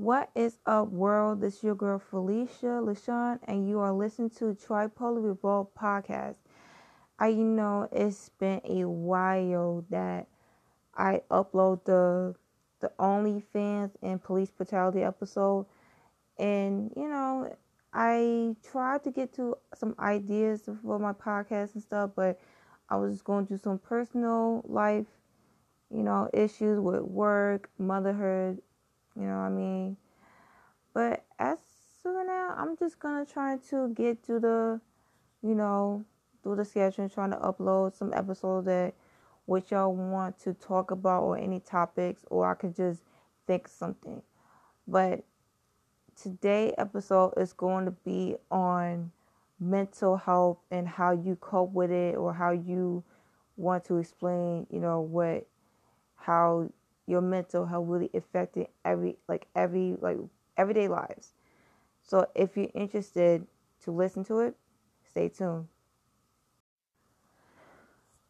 What is up, world? This is your girl Felicia LaShawn, and you are listening to Tripolar Revolt podcast. I know it's been a while that I upload the the OnlyFans and police brutality episode, and you know I tried to get to some ideas for my podcast and stuff, but I was going through some personal life, you know, issues with work, motherhood, you know what I mean? But as of now, I'm just gonna try to get to the, you know, do the schedule and trying to upload some episodes that what y'all want to talk about or any topics, or I could just think something. But today episode is going to be on mental health and how you cope with it or how you want to explain, you know, what how your mental health really affected every like every like everyday lives. So if you're interested to listen to it, stay tuned.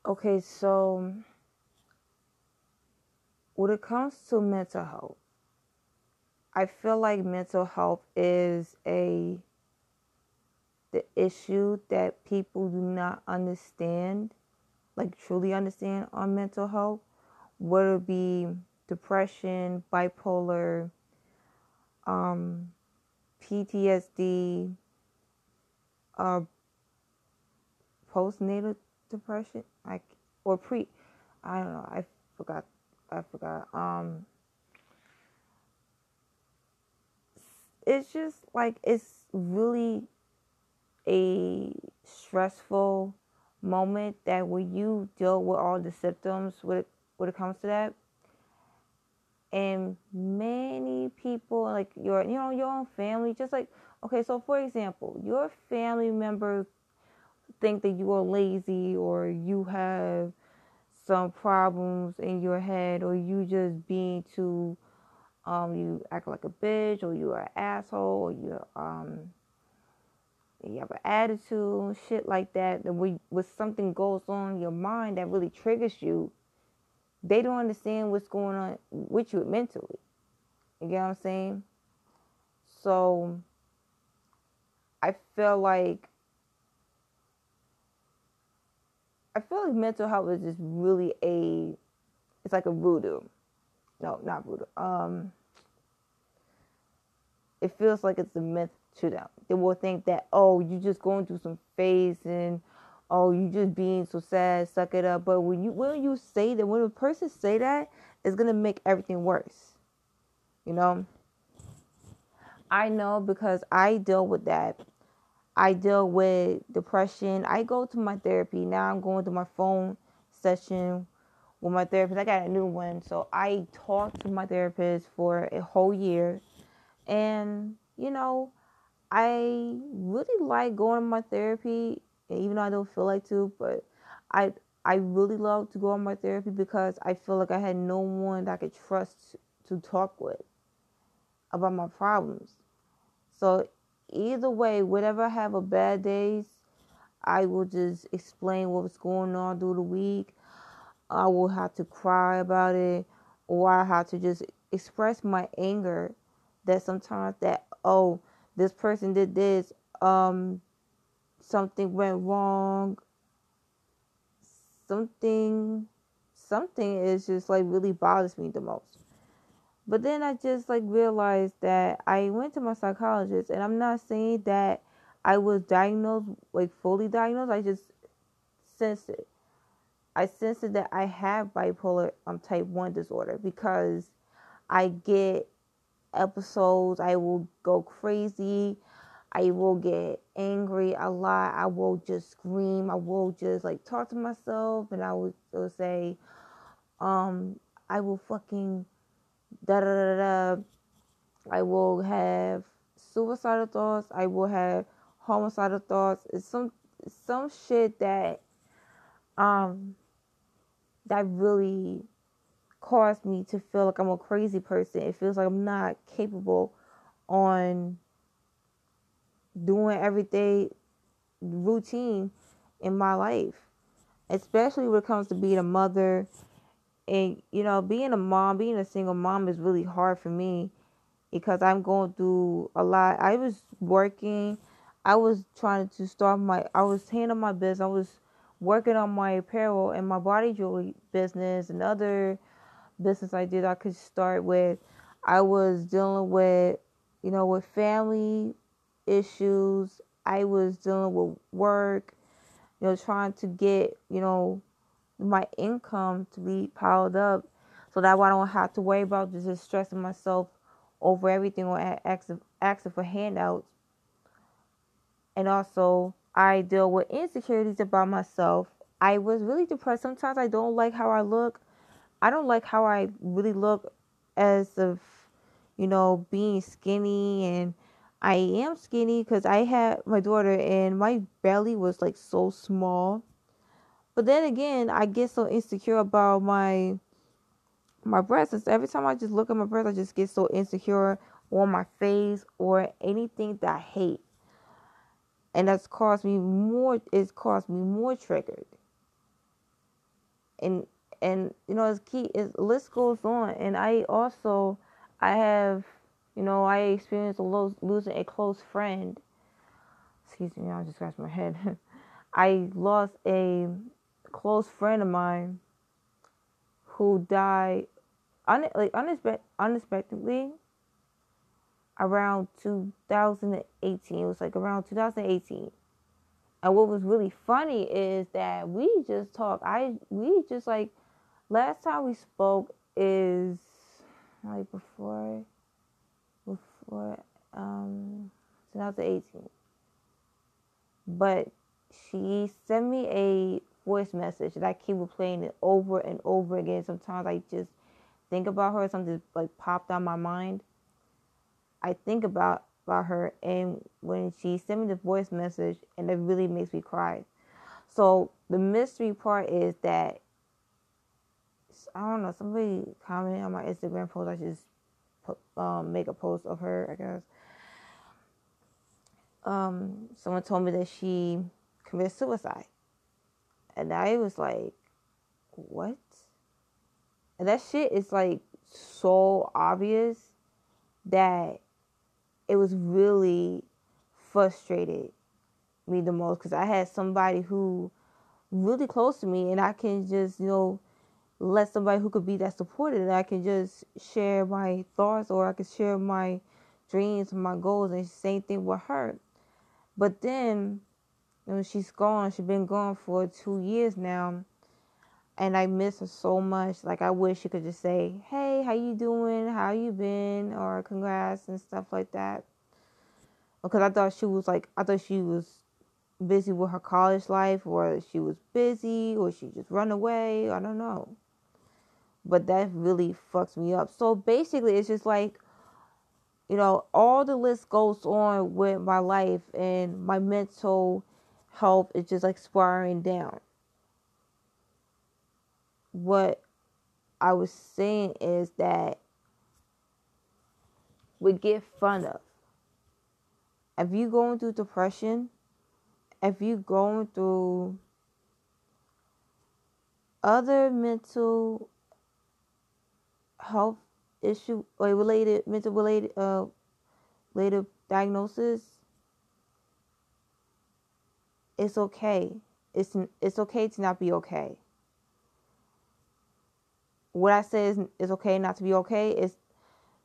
Okay, so when it comes to mental health, I feel like mental health is a the issue that people do not understand, like truly understand on mental health, whether it be depression, bipolar, um, PTSD, uh, postnatal depression, like or pre, I don't know, I forgot, I forgot. Um, it's just like it's really a stressful moment that when you deal with all the symptoms it, when it comes to that and many people like your you know your own family just like okay so for example your family members think that you are lazy or you have some problems in your head or you just being too um you act like a bitch or you're an asshole or you um you have an attitude shit like that when, when something goes on in your mind that really triggers you they don't understand what's going on with you mentally. You get what I'm saying? So I feel like I feel like mental health is just really a it's like a voodoo. No, not voodoo. Um it feels like it's a myth to them. They will think that, oh, you just going through some phase and oh, you just being so sad, suck it up. But when you when you say that, when a person say that, it's gonna make everything worse. You know. I know because I deal with that. I deal with depression. I go to my therapy now. I'm going to my phone session with my therapist. I got a new one, so I talked to my therapist for a whole year, and you know, I really like going to my therapy even though I don't feel like to, but I I really love to go on my therapy because I feel like I had no one that I could trust to talk with about my problems. So either way, whatever I have a bad days, I will just explain what was going on through the week. I will have to cry about it, or I have to just express my anger that sometimes that oh this person did this um something went wrong. Something something is just like really bothers me the most. But then i just like realized that i went to my psychologist and i'm not saying that i was diagnosed like fully diagnosed. I just sensed it. I sensed it that i have bipolar um type 1 disorder because i get episodes i will go crazy I will get angry a lot. I will just scream. I will just like talk to myself and I will, will say, um, I will fucking da da da da. I will have suicidal thoughts. I will have homicidal thoughts. It's some some shit that um that really caused me to feel like I'm a crazy person. It feels like I'm not capable on doing everything routine in my life, especially when it comes to being a mother. And, you know, being a mom, being a single mom is really hard for me. because I'm going through a lot. I was working, I was trying to start my, I was handling my business, I was working on my apparel and my body jewelry business and other business I did I could start with. I was dealing with, you know, with family issues. I was dealing with work, you know, trying to get, you know, my income to be piled up so that way I don't have to worry about just stressing myself over everything or asking, asking for handouts. And also, I deal with insecurities about myself. I was really depressed. Sometimes I don't like how I look. I don't like how I really look as of, you know, being skinny and I am skinny because I had my daughter and my belly was like so small. But then again, I get so insecure about my my breasts. every time I just look at my breasts, I just get so insecure on my face or anything that I hate. And that's caused me more it's caused me more triggered. And and you know it's key is list goes on and I also I have you know, I experienced a lo- losing a close friend. Excuse me, I just scratched my head. I lost a close friend of mine who died un- like unexpe- unexpectedly around 2018. It was like around 2018. And what was really funny is that we just talked. I we just like last time we spoke is like before before um 2018. But she sent me a voice message that I keep replaying it over and over again. Sometimes I just think about her, something like popped on my mind. I think about about her and when she sent me the voice message and it really makes me cry. So the mystery part is that I don't know, somebody commented on my Instagram post I just um, make a post of her, I guess. Um, someone told me that she committed suicide. And I was like, what? And that shit is like so obvious that it was really frustrated me the most because I had somebody who really close to me and I can just, you know, let somebody who could be that supportive that I can just share my thoughts or I can share my dreams and my goals and same thing with her. But then you know, she's gone. She's been gone for two years now. And I miss her so much. Like I wish she could just say, Hey, how you doing? How you been? Or congrats and stuff like that. Because I thought she was like I thought she was busy with her college life or she was busy or she just run away. I don't know. But that really fucks me up. So basically it's just like you know, all the list goes on with my life and my mental health is just like spiraling down. What I was saying is that we get fun of. If you going through depression, if you going through other mental health issue or related mental related uh related diagnosis it's okay. It's it's okay to not be okay. What I say is it's okay not to be okay is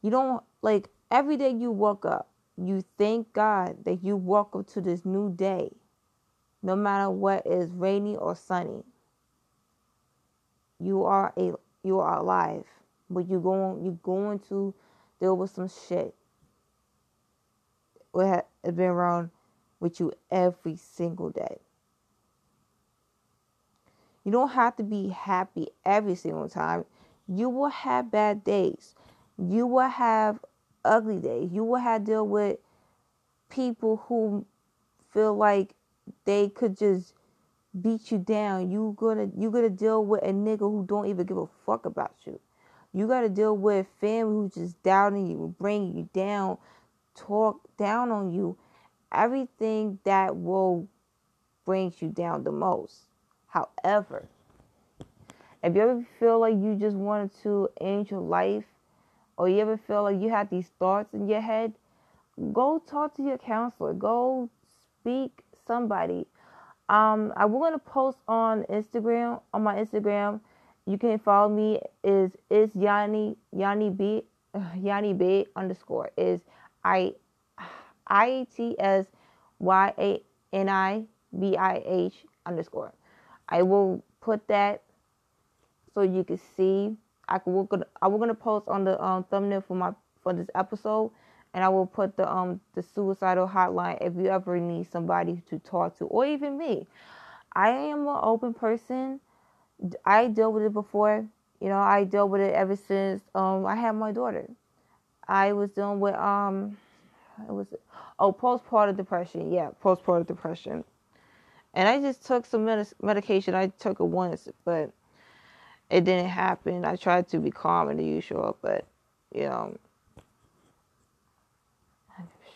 you don't like every day you woke up, you thank God that you woke up to this new day, no matter what is rainy or sunny. You are a you are alive, but you going you going to deal with some shit. It has been wrong with you every single day. You don't have to be happy every single time. You will have bad days. You will have ugly days. You will have to deal with people who feel like they could just beat you down. You gonna you gonna deal with a nigga who don't even give a fuck about you. You gotta deal with family who just doubting you, bringing you down, talk down on you, everything that will brings you down the most. However, if you ever feel like you just wanted to end your life, or you ever feel like you have these thoughts in your head, go talk to your counselor. Go speak somebody. Um, I will gonna post on Instagram on my Instagram. You can follow me is is Yanni Yanni B Yanni B underscore is I I T S Y A N I B I H underscore. I will put that so you can see. I will gonna I will gonna post on the um, thumbnail for my for this episode, and I will put the um the suicidal hotline if you ever need somebody to talk to or even me. I am an open person. I dealt with it before. You know, I dealt with it ever since um I had my daughter. I was dealing with um it was oh postpartum depression. Yeah, postpartum depression. And I just took some med- medication. I took it once, but it didn't happen. I tried to be calm and the usual, but you know,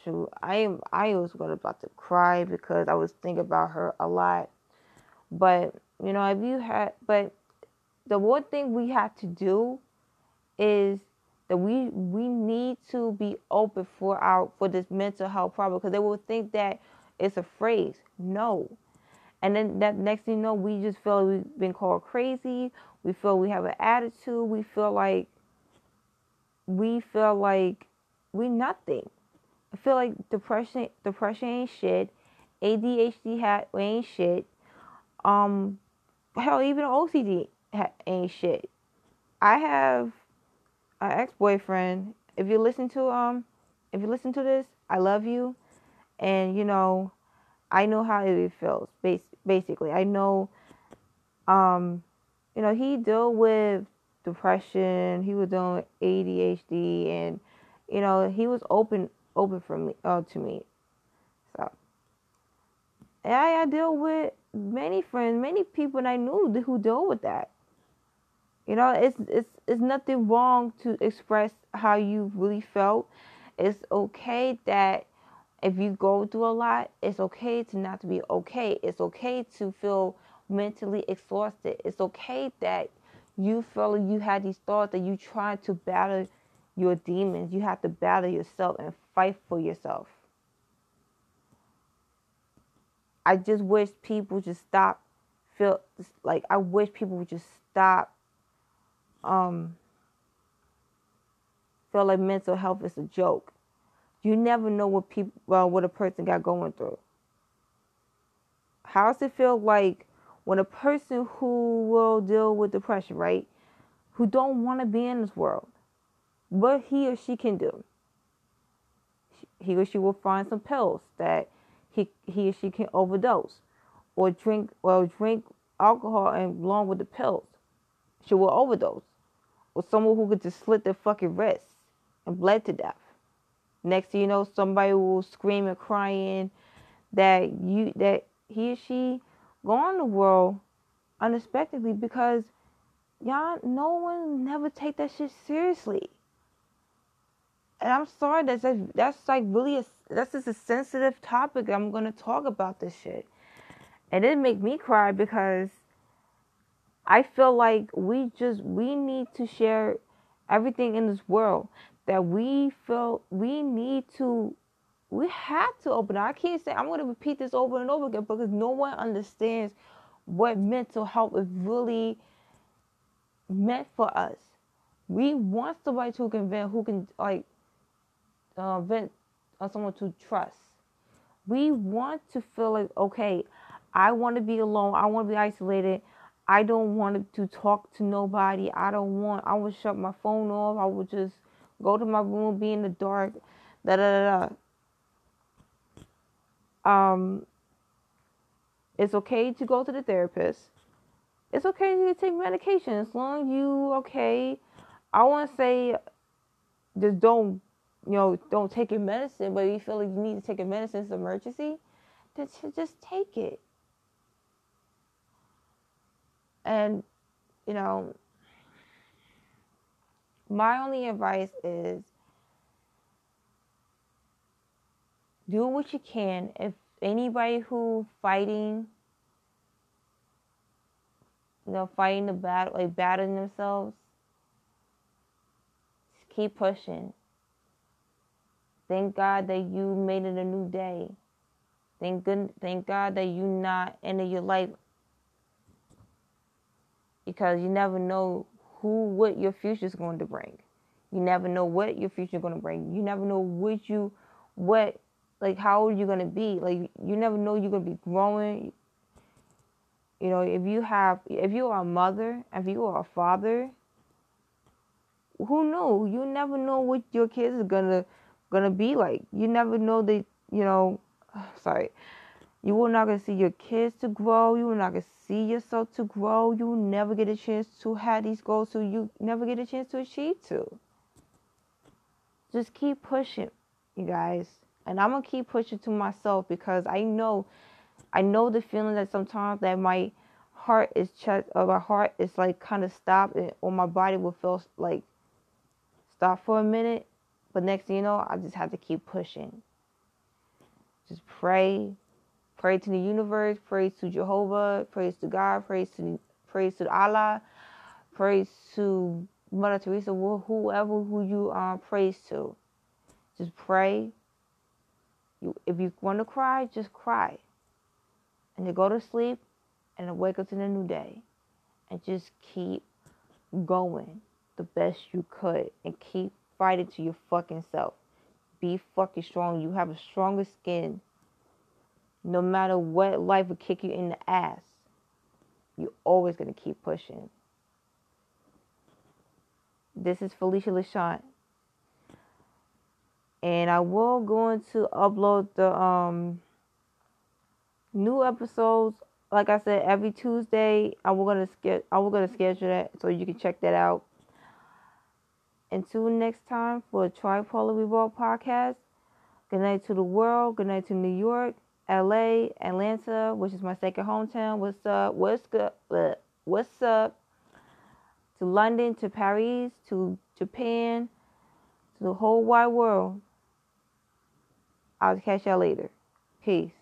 shoot, I am. I was going about to cry because I was thinking about her a lot. But you know, if you had, but the one thing we have to do is that we we need to be open for our for this mental health problem because they will think that it's a phrase. No. And then that next thing you know, we just feel like we've been called crazy. We feel we have an attitude. We feel like we feel like we nothing. I feel like depression depression ain't shit. ADHD hat ain't shit. Um, hell, even OCD ain't shit. I have an ex boyfriend. If you listen to um, if you listen to this, I love you, and you know, I know how it feels. Bas- basically, I know, um, you know, he dealt with depression. He was dealing with ADHD, and you know, he was open open for me uh, to me. So, and I, I deal with many friends, many people I knew who deal with that. You know, it's it's it's nothing wrong to express how you really felt. It's okay that if you go through a lot, it's okay to not to be okay. It's okay to feel mentally exhausted. It's okay that you feel you had these thoughts that you try to battle your demons. You have to battle yourself and fight for yourself. I just wish people just stop feel like I wish people would just stop um, feel like mental health is a joke. You never know what people, well, what a person got going through. How does it feel like when a person who will deal with depression, right, who don't want to be in this world, what he or she can do? He or she will find some pills that he he or she can overdose, or drink well drink alcohol and along with the pills, she will overdose or someone who could just slit their fucking wrists and bled to death. Next thing you know, somebody will scream and crying that you that he or she gone the world unexpectedly because y'all no one never take that shit seriously. And I'm sorry that's that's like really a, that's just a sensitive topic. I'm gonna talk about this shit, and it make me cry because I feel like we just we need to share everything in this world that we feel we need to we have to open I can't say I'm going to repeat this over and over again because no one understands what mental health is really meant for us. We want somebody who can vent, who can like uh, vent on someone to trust. We want to feel like okay, I want to be alone. I want to be isolated. I don't want to talk to nobody. I don't want, I would shut my phone off. I would just go to my room, be in the dark, da da da da. Um, it's okay to go to the therapist. It's okay to take medication as long as you okay. I want to say, just don't, you know, don't take your medicine. But you feel like you need to take a medicine, it's an emergency, then just take it. And, you know, my only advice is do what you can. If anybody who fighting, you know, fighting the battle, like battling themselves, keep pushing. Thank God that you made it a new day. Thank good thank God that you not ended your life because you never know who what your future is going to bring. You never know what your future is going to bring. You never know what you what like how old you're going to be. Like you never know you're going to be growing. You know, if you have if you are a mother, if you are a father, who knows? You never know what your kids are going to to be like. You never know that, you know, sorry. You will not gonna see your kids to grow. You will not gonna see yourself to grow. You will never get a chance to have these goals, so you never get a chance to achieve to. Just keep pushing, you guys. And I'm gonna keep pushing to myself because I know, I know the feeling that sometimes that my heart is chest, or my heart is like kind of stopped, or my body will feel like stop for a minute. But next thing you know, I just have to keep pushing. Just pray, Pray to the universe, praise to Jehovah, praise to God, praise to praise to Allah, praise to Mother Teresa, whoever who you are, praise to. Just pray. You, if you want to cry, just cry. And then go to sleep and wake up to the new day. And just keep going the best you could and keep fighting to your fucking self. Be fucking strong. You have a stronger skin no matter what life will kick you in the ass, you're always going to keep pushing. This is Felicia LaShawn. And I will go into upload the um new episodes. Like I said, every Tuesday I will gonna ske- I will gonna schedule that so you can check that out. Until next time for a Tripolar Revolt podcast. Good night to the world. Good night to New York. LA, Atlanta, which is my second hometown. What's up? What's good? Uh, what's up? To London, to Paris, to Japan, to the whole wide world. I'll catch y'all later. Peace.